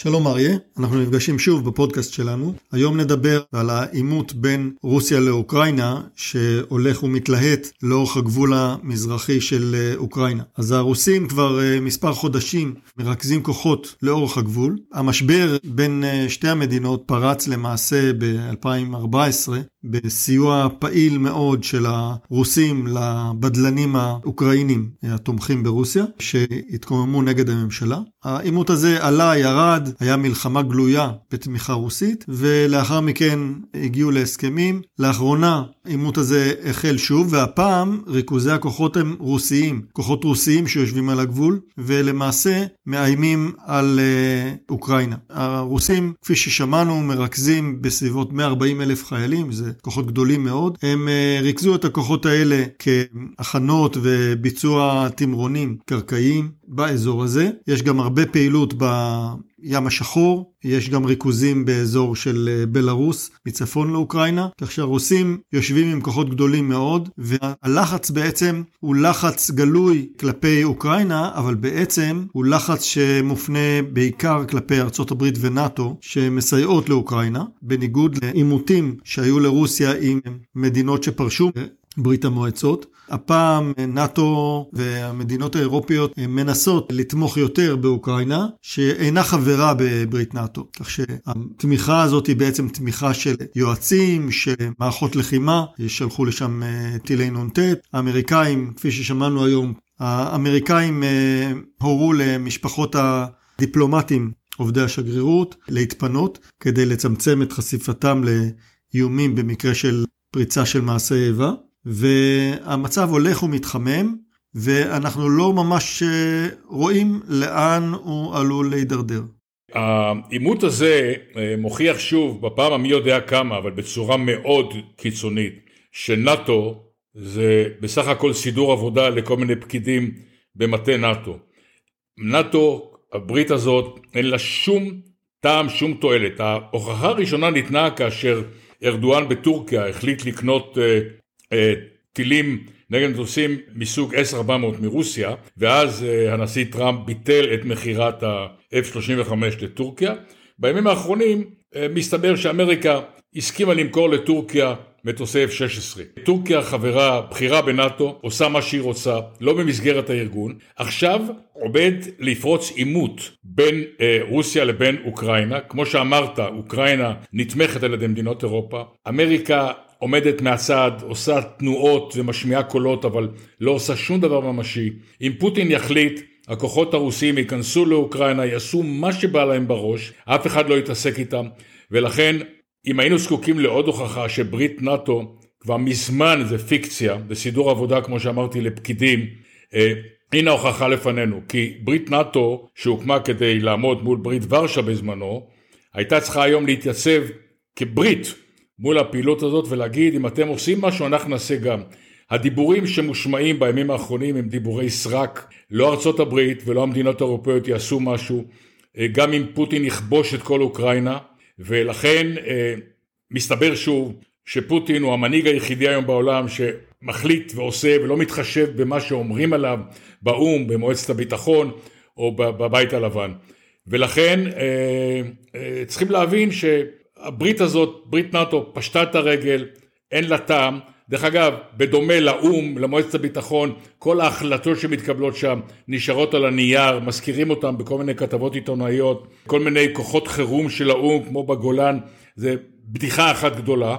שלום אריה, אנחנו נפגשים שוב בפודקאסט שלנו. היום נדבר על העימות בין רוסיה לאוקראינה שהולך ומתלהט לאורך הגבול המזרחי של אה, אוקראינה. אז הרוסים כבר אה, מספר חודשים מרכזים כוחות לאורך הגבול. המשבר בין אה, שתי המדינות פרץ למעשה ב-2014 בסיוע פעיל מאוד של הרוסים לבדלנים האוקראינים התומכים ברוסיה, שהתקוממו נגד הממשלה. העימות הזה עלה, ירד, היה מלחמה גלויה בתמיכה רוסית, ולאחר מכן הגיעו להסכמים. לאחרונה העימות הזה החל שוב, והפעם ריכוזי הכוחות הם רוסיים, כוחות רוסיים שיושבים על הגבול, ולמעשה מאיימים על uh, אוקראינה. הרוסים, כפי ששמענו, מרכזים בסביבות 140 אלף חיילים, זה כוחות גדולים מאוד. הם uh, ריכזו את הכוחות האלה כהכנות וביצוע תמרונים קרקעיים באזור הזה. יש גם הרבה פעילות בים השחור, יש גם ריכוזים באזור של אה, בלארוס מצפון לאוקראינה, כך שהרוסים יושבים עם כוחות גדולים מאוד, והלחץ בעצם הוא לחץ גלוי כלפי אוקראינה, אבל בעצם הוא לחץ שמופנה בעיקר כלפי הברית ונאט"ו, שמסייעות לאוקראינה, בניגוד לעימותים שהיו לרוסיה עם מדינות שפרשו ברית המועצות. הפעם נאט"ו והמדינות האירופיות מנסות לתמוך יותר באוקראינה, שאינה חברה בברית נאט"ו. כך שהתמיכה הזאת היא בעצם תמיכה של יועצים, של מערכות לחימה, שלחו לשם אה, טילי נ"ט. האמריקאים, כפי ששמענו היום, האמריקאים אה, הורו למשפחות הדיפלומטים עובדי השגרירות להתפנות כדי לצמצם את חשיפתם לאיומים במקרה של פריצה של מעשי איבה. והמצב הולך ומתחמם, ואנחנו לא ממש אה, רואים לאן הוא עלול להידרדר. העימות הזה אה, מוכיח שוב, בפעם המי יודע כמה, אבל בצורה מאוד קיצונית, שנאט"ו זה בסך הכל סידור עבודה לכל מיני פקידים במטה נאט"ו. נאט"ו, הברית הזאת, אין לה שום טעם, שום תועלת. ההוכחה הראשונה ניתנה כאשר ארדואן בטורקיה החליט לקנות אה, טילים נגד מטוסים מסוג S-400 מרוסיה, ואז אה, הנשיא טראמפ ביטל את מכירת ה-F-35 לטורקיה. בימים האחרונים אה, מסתבר שאמריקה הסכימה למכור לטורקיה מטוסי F-16. טורקיה חברה בכירה בנאטו, עושה מה שהיא רוצה, לא במסגרת הארגון. עכשיו עומד לפרוץ עימות בין אה, רוסיה לבין אוקראינה. כמו שאמרת, אוקראינה נתמכת על ידי מדינות אירופה. אמריקה עומדת מהצד, עושה תנועות ומשמיעה קולות, אבל לא עושה שום דבר ממשי. אם פוטין יחליט, הכוחות הרוסים ייכנסו לאוקראינה, יעשו מה שבא להם בראש, אף אחד לא יתעסק איתם, ולכן אם היינו זקוקים לעוד הוכחה שברית נאט"ו כבר מזמן זה פיקציה, זה סידור עבודה כמו שאמרתי לפקידים, אה, הנה ההוכחה לפנינו, כי ברית נאט"ו שהוקמה כדי לעמוד מול ברית ורשה בזמנו, הייתה צריכה היום להתייצב כברית מול הפעילות הזאת ולהגיד אם אתם עושים משהו אנחנו נעשה גם. הדיבורים שמושמעים בימים האחרונים הם דיבורי סרק, לא ארצות הברית ולא המדינות האירופאיות יעשו משהו, אה, גם אם פוטין יכבוש את כל אוקראינה, ולכן אה, מסתבר שוב שפוטין הוא המנהיג היחידי היום בעולם שמחליט ועושה ולא מתחשב במה שאומרים עליו באו"ם, במועצת הביטחון או בבית הלבן. ולכן אה, צריכים להבין ש... הברית הזאת, ברית נאט"ו, פשטה את הרגל, אין לה טעם. דרך אגב, בדומה לאו"ם, למועצת הביטחון, כל ההחלטות שמתקבלות שם נשארות על הנייר, מזכירים אותם בכל מיני כתבות עיתונאיות, כל מיני כוחות חירום של האו"ם, כמו בגולן, זה בדיחה אחת גדולה.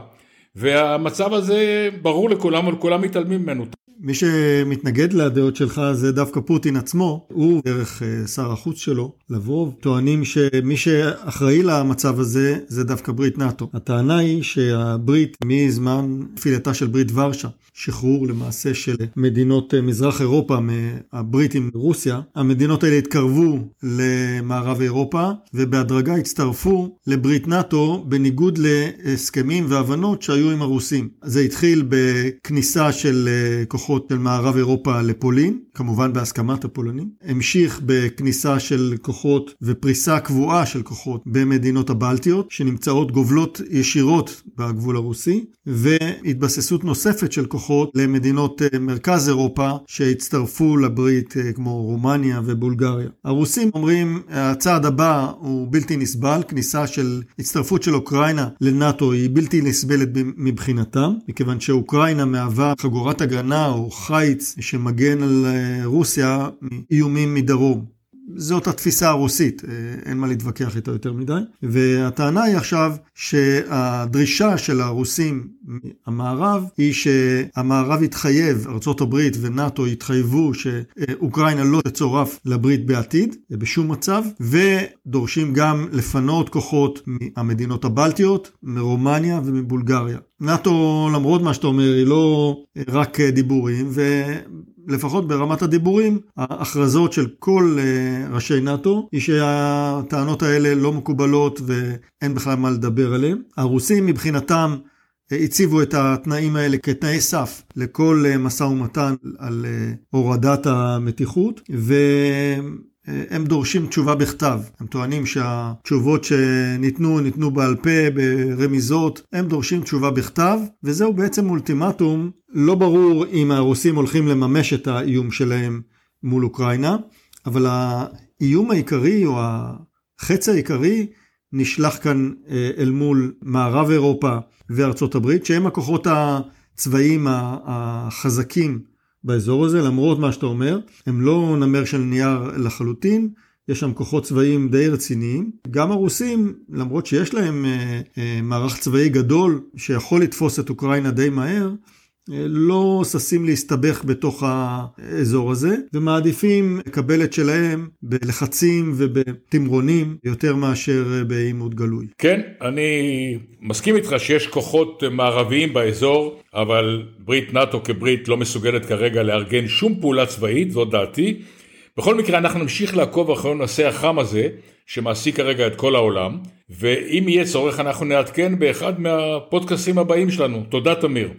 והמצב הזה ברור לכולם, אבל כולם מתעלמים ממנו. מי שמתנגד לדעות שלך זה דווקא פוטין עצמו, הוא דרך אה, שר החוץ שלו, לברוב, טוענים שמי שאחראי למצב הזה זה דווקא ברית נאט"ו. הטענה היא שהברית מזמן תפילתה של ברית ורשה, שחרור למעשה של מדינות אה, מזרח אירופה מהברית עם רוסיה, המדינות האלה התקרבו למערב אירופה ובהדרגה הצטרפו לברית נאט"ו בניגוד להסכמים והבנות שהיו עם הרוסים. זה התחיל בכניסה של אה, כוחות כוחות של מערב אירופה לפולין, כמובן בהסכמת הפולנים. המשיך בכניסה של כוחות ופריסה קבועה של כוחות במדינות הבלטיות, שנמצאות גובלות ישירות בגבול הרוסי, והתבססות נוספת של כוחות למדינות אה, מרכז אירופה שהצטרפו לברית אה, כמו רומניה ובולגריה. הרוסים אומרים הצעד הבא הוא בלתי נסבל, כניסה של הצטרפות של אוקראינה לנאטו היא בלתי נסבלת מבחינתם, מכיוון שאוקראינה מהווה חגורת הגנה או חיץ שמגן על אה, רוסיה מאיומים מדרום. זאת התפיסה הרוסית, אה, אין מה להתווכח איתה יותר מדי. והטענה היא עכשיו שהדרישה של הרוסים מהמערב היא שהמערב יתחייב, ארה"ב ונאט"ו יתחייבו שאוקראינה לא תצורף לברית בעתיד, בשום מצב, ודורשים גם לפנות כוחות מהמדינות הבלטיות, מרומניה ומבולגריה. נאט"ו, למרות מה שאתה אומר, היא לא רק דיבורים, לפחות ברמת הדיבורים, ההכרזות של כל אה, ראשי נאט"ו, היא שהטענות האלה לא מקובלות ואין בכלל מה לדבר עליהן. הרוסים מבחינתם אה, הציבו את התנאים האלה כתנאי סף לכל אה, משא ומתן על הורדת המתיחות, ו... הם דורשים תשובה בכתב. הם טוענים שהתשובות שניתנו, ניתנו בעל פה, ברמיזות, הם דורשים תשובה בכתב, וזהו בעצם אולטימטום. לא ברור אם הרוסים הולכים לממש את האיום שלהם מול אוקראינה, אבל האיום העיקרי או החץ העיקרי נשלח כאן אה, אל מול מערב אירופה וארצות הברית, שהם הכוחות הצבאיים החזקים באזור הזה, למרות מה שאתה אומר, הם לא נמר של נייר לחלוטין, יש שם כוחות צבאיים די רציניים. גם הרוסים, למרות שיש להם אה, אה, מערך צבאי גדול שיכול לתפוס את אוקראינה די מהר, לא ששים להסתבך בתוך האזור הזה, ומעדיפים לקבל את שלהם בלחצים ובתמרונים יותר מאשר בעימות גלוי. כן, אני מסכים איתך שיש כוחות מערביים באזור, אבל ברית נאט"ו כברית לא מסוגלת כרגע לארגן שום פעולה צבאית, זאת דעתי. בכל מקרה אנחנו נמשיך לעקוב אחרי הנושא החם הזה, שמעסיק כרגע את כל העולם, ואם יהיה צורך אנחנו נעדכן באחד מהפודקאסים הבאים שלנו. תודה תמיר.